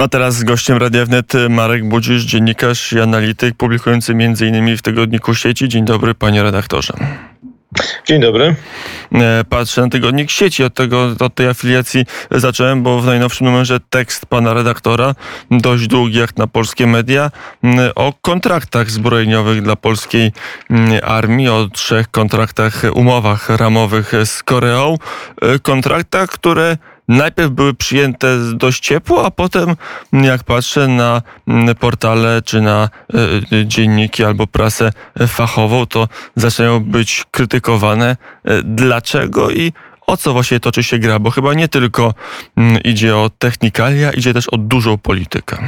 A teraz gościem Radia Wnet Marek Budzisz, dziennikarz i analityk publikujący m.in. w tygodniku sieci. Dzień dobry, panie redaktorze. Dzień dobry. E, patrzę na tygodnik sieci. Od, tego, od tej afiliacji zacząłem, bo w najnowszym numerze tekst pana redaktora, dość długi jak na polskie media, o kontraktach zbrojeniowych dla polskiej armii, o trzech kontraktach, umowach ramowych z Koreą. E, kontraktach, które najpierw były przyjęte dość ciepło, a potem, jak patrzę na portale czy na e, dzienniki albo prasę fachową, to zaczynają być krytykowane. E, dlaczego i o co właśnie toczy się gra? Bo chyba nie tylko idzie o technikalia, idzie też o dużą politykę.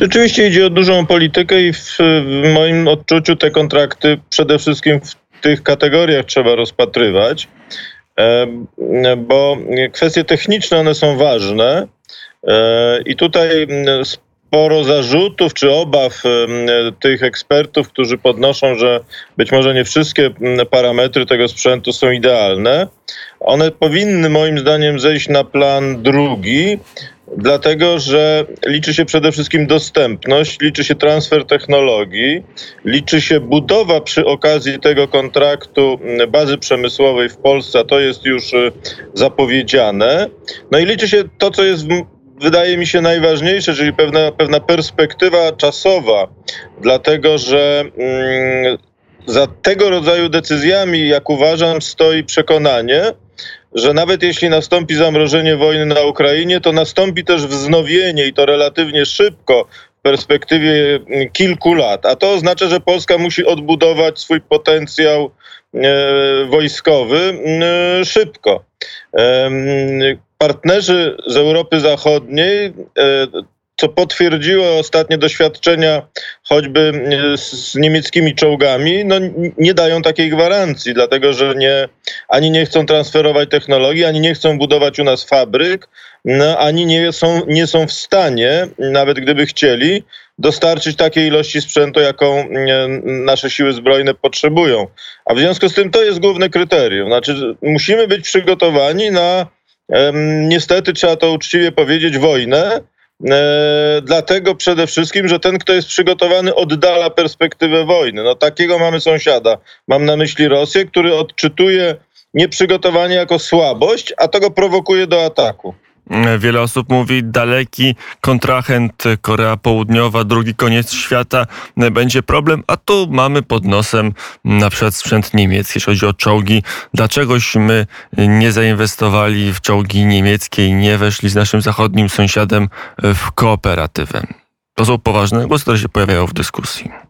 Rzeczywiście idzie o dużą politykę i w, w moim odczuciu te kontrakty przede wszystkim w tych kategoriach trzeba rozpatrywać bo kwestie techniczne one są ważne e, i tutaj sporo zarzutów czy obaw tych ekspertów, którzy podnoszą, że być może nie wszystkie parametry tego sprzętu są idealne. One powinny moim zdaniem zejść na plan drugi, Dlatego, że liczy się przede wszystkim dostępność, liczy się transfer technologii, liczy się budowa przy okazji tego kontraktu bazy przemysłowej w Polsce, to jest już y, zapowiedziane. No i liczy się to, co jest wydaje mi się najważniejsze, czyli pewna, pewna perspektywa czasowa, dlatego że mm, za tego rodzaju decyzjami, jak uważam, stoi przekonanie, że nawet jeśli nastąpi zamrożenie wojny na Ukrainie, to nastąpi też wznowienie i to relatywnie szybko w perspektywie kilku lat. A to oznacza, że Polska musi odbudować swój potencjał e, wojskowy e, szybko. E, partnerzy z Europy Zachodniej co potwierdziło ostatnie doświadczenia choćby e, z niemieckimi czołgami, no nie dają takiej gwarancji, dlatego że nie, ani nie chcą transferować technologii, ani nie chcą budować u nas fabryk, no, ani nie są, nie są w stanie, nawet gdyby chcieli, dostarczyć takiej ilości sprzętu, jaką e, nasze siły zbrojne potrzebują. A w związku z tym to jest główne kryterium. Znaczy, musimy być przygotowani na, niestety trzeba to uczciwie powiedzieć, wojnę, dlatego przede wszystkim, że ten, kto jest przygotowany, oddala perspektywę wojny. No takiego mamy sąsiada. Mam na myśli Rosję, który odczytuje nieprzygotowanie jako słabość, a to go prowokuje do ataku. Wiele osób mówi, daleki kontrahent Korea Południowa, drugi koniec świata, będzie problem, a tu mamy pod nosem na przykład sprzęt niemiecki, jeśli chodzi o czołgi. Dlaczegośmy nie zainwestowali w czołgi niemieckie i nie weszli z naszym zachodnim sąsiadem w kooperatywę? To są poważne głosy, które się pojawiają w dyskusji.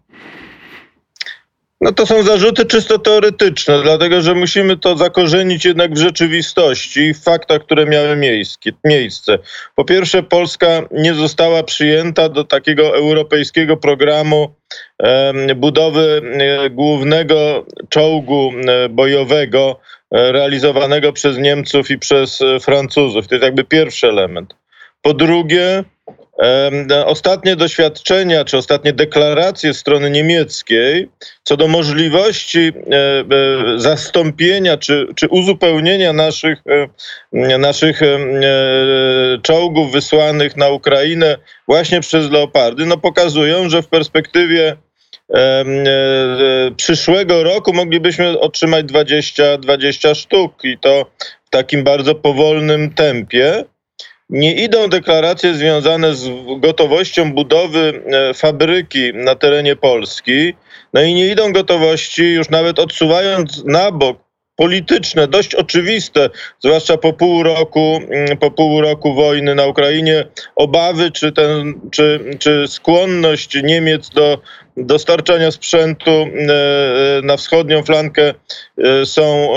No to są zarzuty czysto teoretyczne, dlatego że musimy to zakorzenić jednak w rzeczywistości i w faktach, które miały miejsce. Po pierwsze, Polska nie została przyjęta do takiego europejskiego programu budowy e, głównego czołgu e, bojowego e, realizowanego przez Niemców i przez Francuzów. To jest jakby pierwszy element. Po drugie, Ostatnie doświadczenia, czy ostatnie deklaracje strony niemieckiej co do możliwości e, e, zastąpienia, czy, czy uzupełnienia naszych, e, naszych czołgów wysłanych na Ukrainę właśnie przez Leopardy, no pokazują, że w perspektywie przyszłego roku moglibyśmy otrzymać 20, 20 sztuk i to w takim bardzo powolnym tempie nie idą deklaracje związane z gotowością budowy e, fabryki na terenie Polski, no i nie idą gotowości, już nawet odsuwając na bok polityczne, dość oczywiste, zwłaszcza po pół roku, mm, po pół roku wojny na Ukrainie, obawy czy, ten, czy, czy skłonność Niemiec do dostarczania sprzętu e, e, na wschodnią flankę są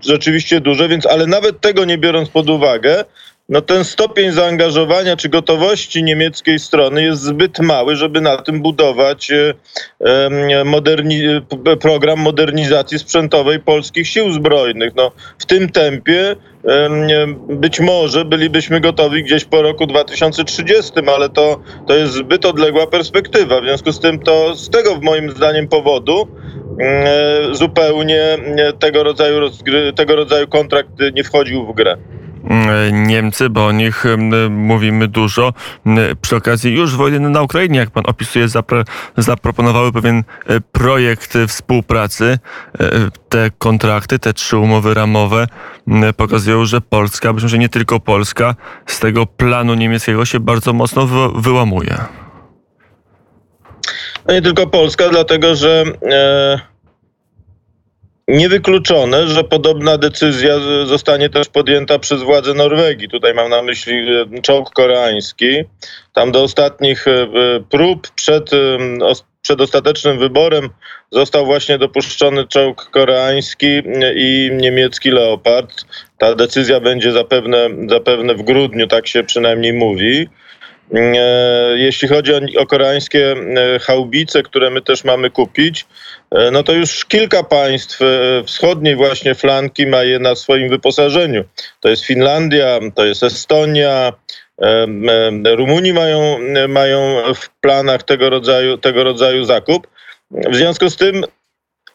rzeczywiście duże, więc ale nawet tego nie biorąc pod uwagę, no ten stopień zaangażowania czy gotowości niemieckiej strony jest zbyt mały, żeby na tym budować e, moderni program modernizacji sprzętowej polskich sił zbrojnych. No, w tym tempie być może bylibyśmy gotowi gdzieś po roku 2030, ale to, to jest zbyt odległa perspektywa. W związku z tym to z tego moim zdaniem powodu zupełnie tego rodzaju, tego rodzaju kontrakt nie wchodził w grę. Mm, Niemcy, bo o nich mm, mówimy dużo. Mm, przy okazji już wojny na Ukrainie, jak pan opisuje, zapro zaproponowały pewien e, projekt współpracy. E, te kontrakty, te trzy umowy ramowe pokazują, że Polska, być może nie tylko Polska, z tego planu niemieckiego się bardzo mocno wyłamuje. No nie tylko Polska, dlatego że e, niewykluczone, że podobna decyzja zostanie też podjęta przez władze Norwegii. Tutaj mam na myśli e, czołg koreański. Tam do ostatnich e, prób przed, przed ostatecznym wyborem został właśnie dopuszczony czołg koreański i niemiecki Leopard. Ta decyzja będzie zapewne, zapewne w grudniu, tak się przynajmniej mówi. E, jeśli chodzi o, o koreańskie e, haubice, które my też mamy kupić, e, no to już kilka państw wschodniej właśnie flanki ma je na swoim wyposażeniu. To jest Finlandia, to jest Estonia, Rumunii mają, mają w planach tego rodzaju, tego rodzaju zakup. W związku z tym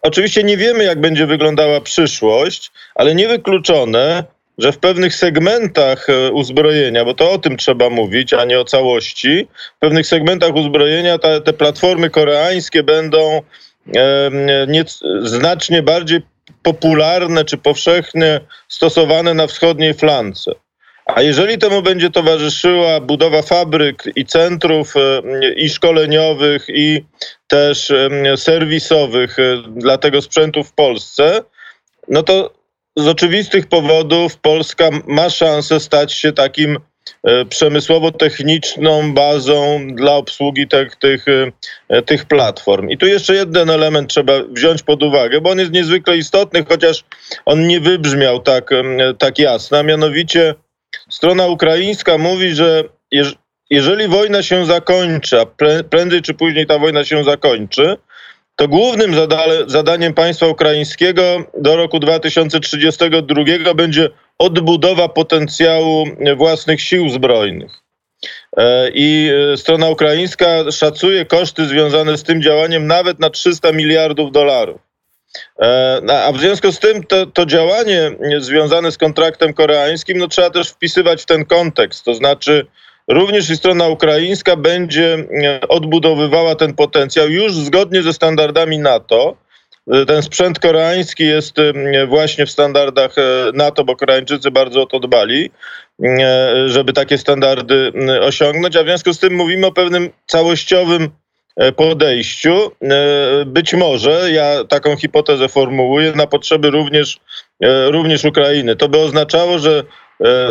oczywiście nie wiemy, jak będzie wyglądała przyszłość, ale niewykluczone, że w pewnych segmentach e, uzbrojenia, bo to o tym trzeba mówić, a nie o całości, w pewnych segmentach uzbrojenia te, te platformy koreańskie będą e, nie, znacznie bardziej popularne czy powszechnie stosowane na wschodniej flance. A jeżeli temu będzie towarzyszyła budowa fabryk i centrów e, i szkoleniowych, i też serwisowych dla tego sprzętu w Polsce, no to z oczywistych powodów Polska ma szansę stać się takim e, przemysłowo-techniczną bazą dla obsługi tych, tych, e, tych platform. I tu jeszcze jeden element trzeba wziąć pod uwagę, bo on jest niezwykle istotny, chociaż on nie wybrzmiał tak, tak jasno, a mianowicie strona ukraińska mówi, że jeżeli wojna się zakończy, prędzej czy później ta wojna się zakończy, to głównym zadaniem państwa ukraińskiego do roku 2032 będzie odbudowa potencjału własnych sił zbrojnych. E, I e, strona ukraińska szacuje koszty związane z tym działaniem nawet na 300 miliardów dolarów. E, a w związku z tym to, to, działanie związane z kontraktem koreańskim no, trzeba też wpisywać w ten kontekst. To znaczy, Również i strona ukraińska będzie e, odbudowywała ten potencjał już zgodnie ze standardami NATO. E, ten sprzęt koreański jest e, właśnie w standardach NATO, bo Koreańczycy bardzo o to dbali, żeby takie standardy osiągnąć, a w związku z tym mówimy o pewnym całościowym podejściu. Być może, ja taką hipotezę formułuję, na potrzeby również, również Ukrainy. To by oznaczało, że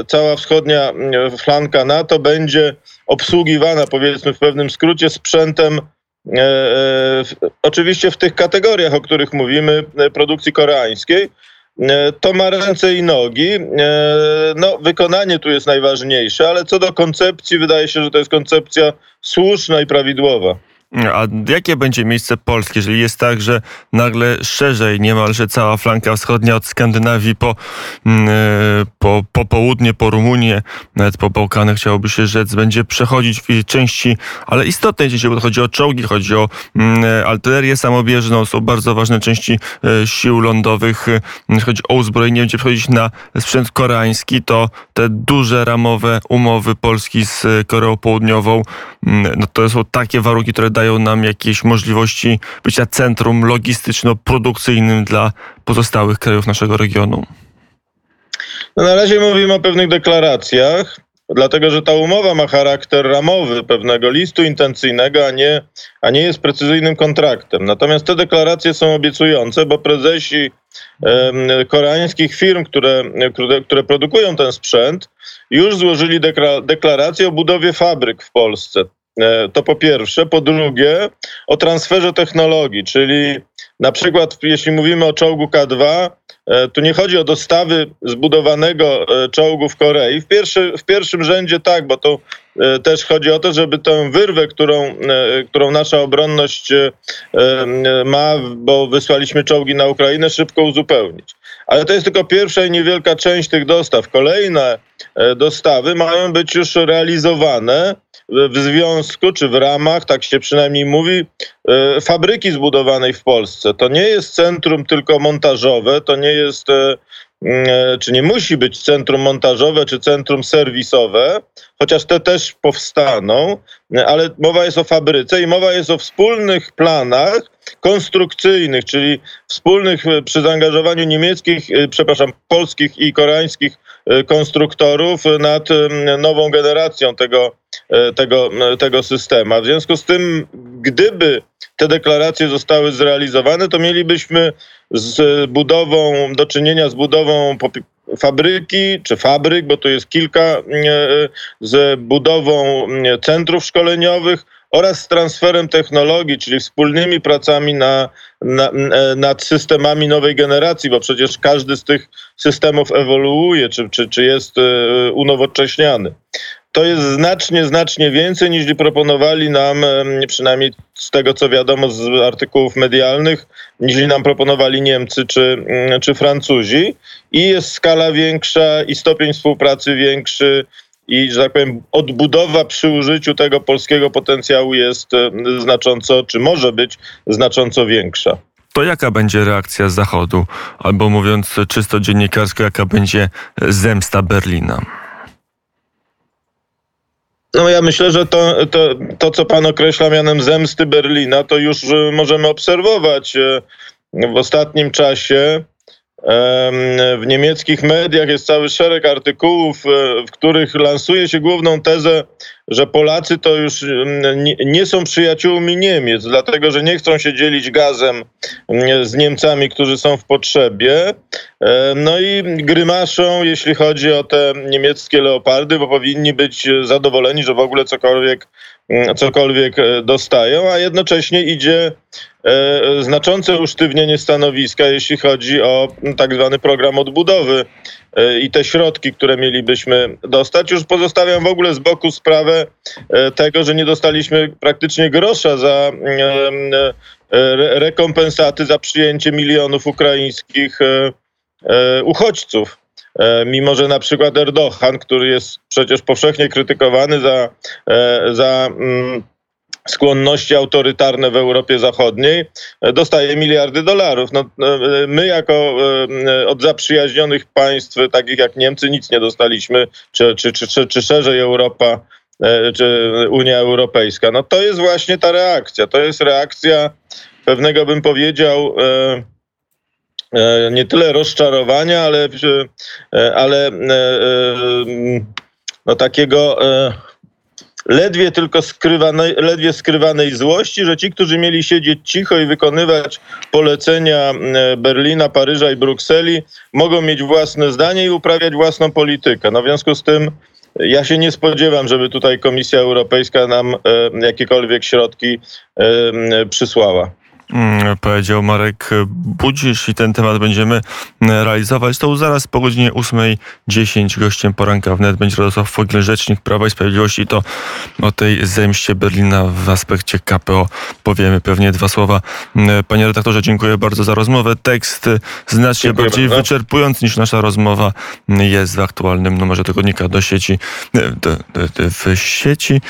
cała wschodnia e, flanka NATO będzie obsługiwana, powiedzmy w pewnym skrócie, sprzętem e, oczywiście w tych kategoriach, o których mówimy, produkcji koreańskiej. To ma ręce i nogi. No, wykonanie tu jest najważniejsze, ale co do koncepcji, wydaje się, że to jest koncepcja słuszna i prawidłowa. A jakie będzie miejsce Polski, jeżeli jest tak, że nagle szerzej niemalże cała flanka wschodnia od Skandynawii po, e, po, po południe, po Rumunię, nawet po Bałkany chciałoby się rzec, będzie przechodzić w części, ale istotnej części, bo chodzi o czołgi, chodzi o mm, artylerię samobieżną, są bardzo ważne części e, sił lądowych, e, chodzi o uzbrojenie, będzie przechodzić na sprzęt koreański, to te duże ramowe umowy Polski z Koreą Południową, mm, no to są takie warunki, które dają nam jakieś możliwości bycia centrum logistyczno-produkcyjnym dla pozostałych krajów naszego regionu? No na razie mówimy o pewnych deklaracjach, dlatego że ta umowa ma charakter ramowy, pewnego listu intencyjnego, a nie, a nie jest precyzyjnym kontraktem. Natomiast te deklaracje są obiecujące, bo prezesi koreańskich firm, które, które produkują ten sprzęt, już złożyli deklarację o budowie fabryk w Polsce. E, to po pierwsze. Po drugie, o transferze technologii, czyli na przykład jeśli mówimy o czołgu K2, e, tu nie chodzi o dostawy zbudowanego e, czołgu w Korei. W, pierwszy, w pierwszym rzędzie tak, bo to też chodzi o to, żeby tę wyrwę, którą, którą nasza obronność ma, bo wysłaliśmy czołgi na Ukrainę, szybko uzupełnić. Ale to jest tylko pierwsza i niewielka część tych dostaw. Kolejne dostawy mają być już realizowane w związku czy w ramach, tak się przynajmniej mówi, e, fabryki zbudowanej w Polsce. To nie jest centrum tylko montażowe, to nie jest, e, czy nie musi być centrum montażowe czy centrum serwisowe, chociaż te też powstaną, ale mowa jest o fabryce i mowa jest o wspólnych planach konstrukcyjnych, czyli wspólnych przy zaangażowaniu niemieckich, przepraszam, polskich i koreańskich konstruktorów nad nową generacją tego, tego, tego systemu. W związku z tym, gdyby te deklaracje zostały zrealizowane, to mielibyśmy z budową, do czynienia z budową fabryki czy fabryk, bo tu jest kilka, z budową centrów szkoleniowych oraz z transferem technologii, czyli wspólnymi pracami na, na, nad systemami nowej generacji, bo przecież każdy z tych systemów ewoluuje, czy, czy, czy jest unowocześniany to jest znacznie, znacznie więcej niż proponowali nam, przynajmniej z tego co wiadomo z artykułów medialnych, niż nam proponowali Niemcy czy, mm, czy Francuzi. I jest skala większa i stopień współpracy większy. I, że tak powiem, odbudowa przy użyciu tego polskiego potencjału jest znacząco, czy może być znacząco większa to jaka będzie reakcja Zachodu? Albo mówiąc czysto dziennikarsko, jaka będzie zemsta Berlina? No ja myślę, że to, to, to, co pan określa mianem zemsty Berlina, to już możemy obserwować e, w ostatnim czasie. W niemieckich mediach jest cały szereg artykułów, e, w których lansuje się główną tezę, że Polacy to już nie są przyjaciółmi Niemiec, dlatego że nie chcą się dzielić gazem z Niemcami, którzy są w potrzebie. E, no i grymaszą, jeśli chodzi o te niemieckie leopardy, bo powinni być zadowoleni, że w ogóle cokolwiek, cokolwiek e, dostają, a jednocześnie idzie e, znaczące usztywnienie stanowiska, jeśli chodzi o tak zwany program odbudowy i te środki, które mielibyśmy dostać. Już pozostawiam w ogóle z boku sprawę tego, że nie dostaliśmy praktycznie grosza za rekompensaty za przyjęcie milionów ukraińskich E, uchodźców. E, mimo, że na przykład Erdogan, który jest przecież powszechnie krytykowany za, e, za mm, skłonności autorytarne w Europie Zachodniej, dostaje miliardy dolarów. No, my jako od zaprzyjaźnionych państw, takich jak Niemcy, nic nie dostaliśmy, czy, czy, czy, czy, szerzej Europa, czy Unia Europejska. No to jest właśnie ta reakcja. To jest reakcja pewnego, bym powiedział, E, nie tyle rozczarowania, ale, e, ale e, no takiego ledwie tylko skrywanej, ledwie skrywanej złości, że ci, którzy mieli siedzieć cicho i wykonywać polecenia Berlina, Paryża i Brukseli, mogą mieć własne zdanie i uprawiać własną politykę. No w związku z tym ja się nie spodziewam, żeby tutaj Komisja Europejska nam jakiekolwiek środki przysłała. Mm, powiedział Marek Budzisz i ten temat będziemy mm, realizować. To zaraz po godzinie 8.10 gościem poranka wnet będzie Radosław Fogiel, rzecznik Prawa i Sprawiedliwości. To o tej zemście Berlina w aspekcie KPO powiemy pewnie dwa słowa. Mm, panie redaktorze, dziękuję bardzo za rozmowę. Tekst znacznie dziękuję bardziej bardzo. wyczerpujący niż nasza rozmowa jest w aktualnym numerze tygodnika do sieci, do, do, do, w sieci.